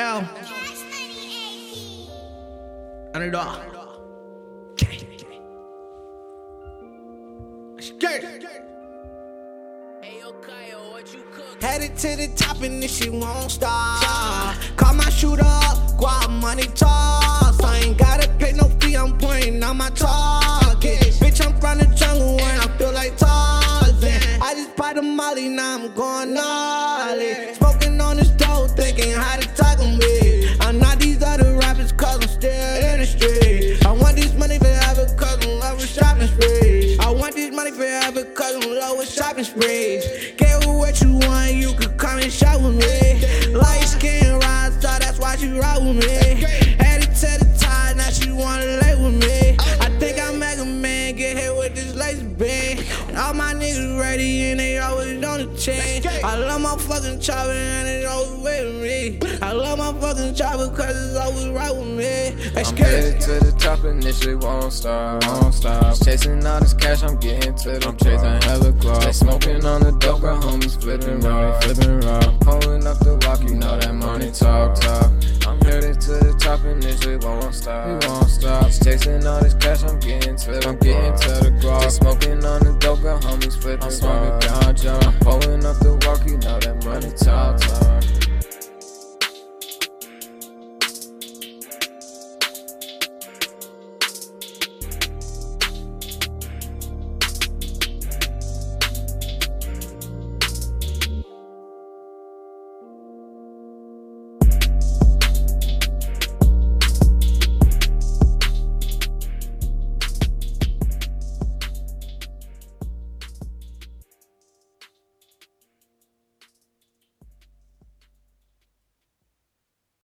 L. Underdog. Headed to the top and this shit won't stop. Call my shooter up, guap money toss. I ain't gotta pay no fee, I'm pointing on my target. Bitch, I'm from the jungle and I feel like Tarzan. I just bought a molly, now I'm going gnarly. Smoking on this dope, thinking how want this money forever, cause I'm love with shopping sprees. Get what you want, you can come and shop with me. Light skin rise, so that's why she ride with me. With this laser beam. And all my niggas ready and they always on the chain. I love my fucking chopper and it's always with me. I love my fucking chopper cause it's always right with me. Let's I'm get headed it. to the top and this shit won't stop. Won't stop. Chasing all this cash, I'm getting to the I'm chasing hella clock. They smoking on the dope, got homies flipping raw, flipping raw. Pulling up the walk, you know that money talk, talk. I'm headed to shopping this we won't stop. We won't stop. Just chasing all this cash, I'm getting to. I'm getting to the guard. Smoking on the dope, got homies flipping. I'm smoking ganja. Pulling up the walkie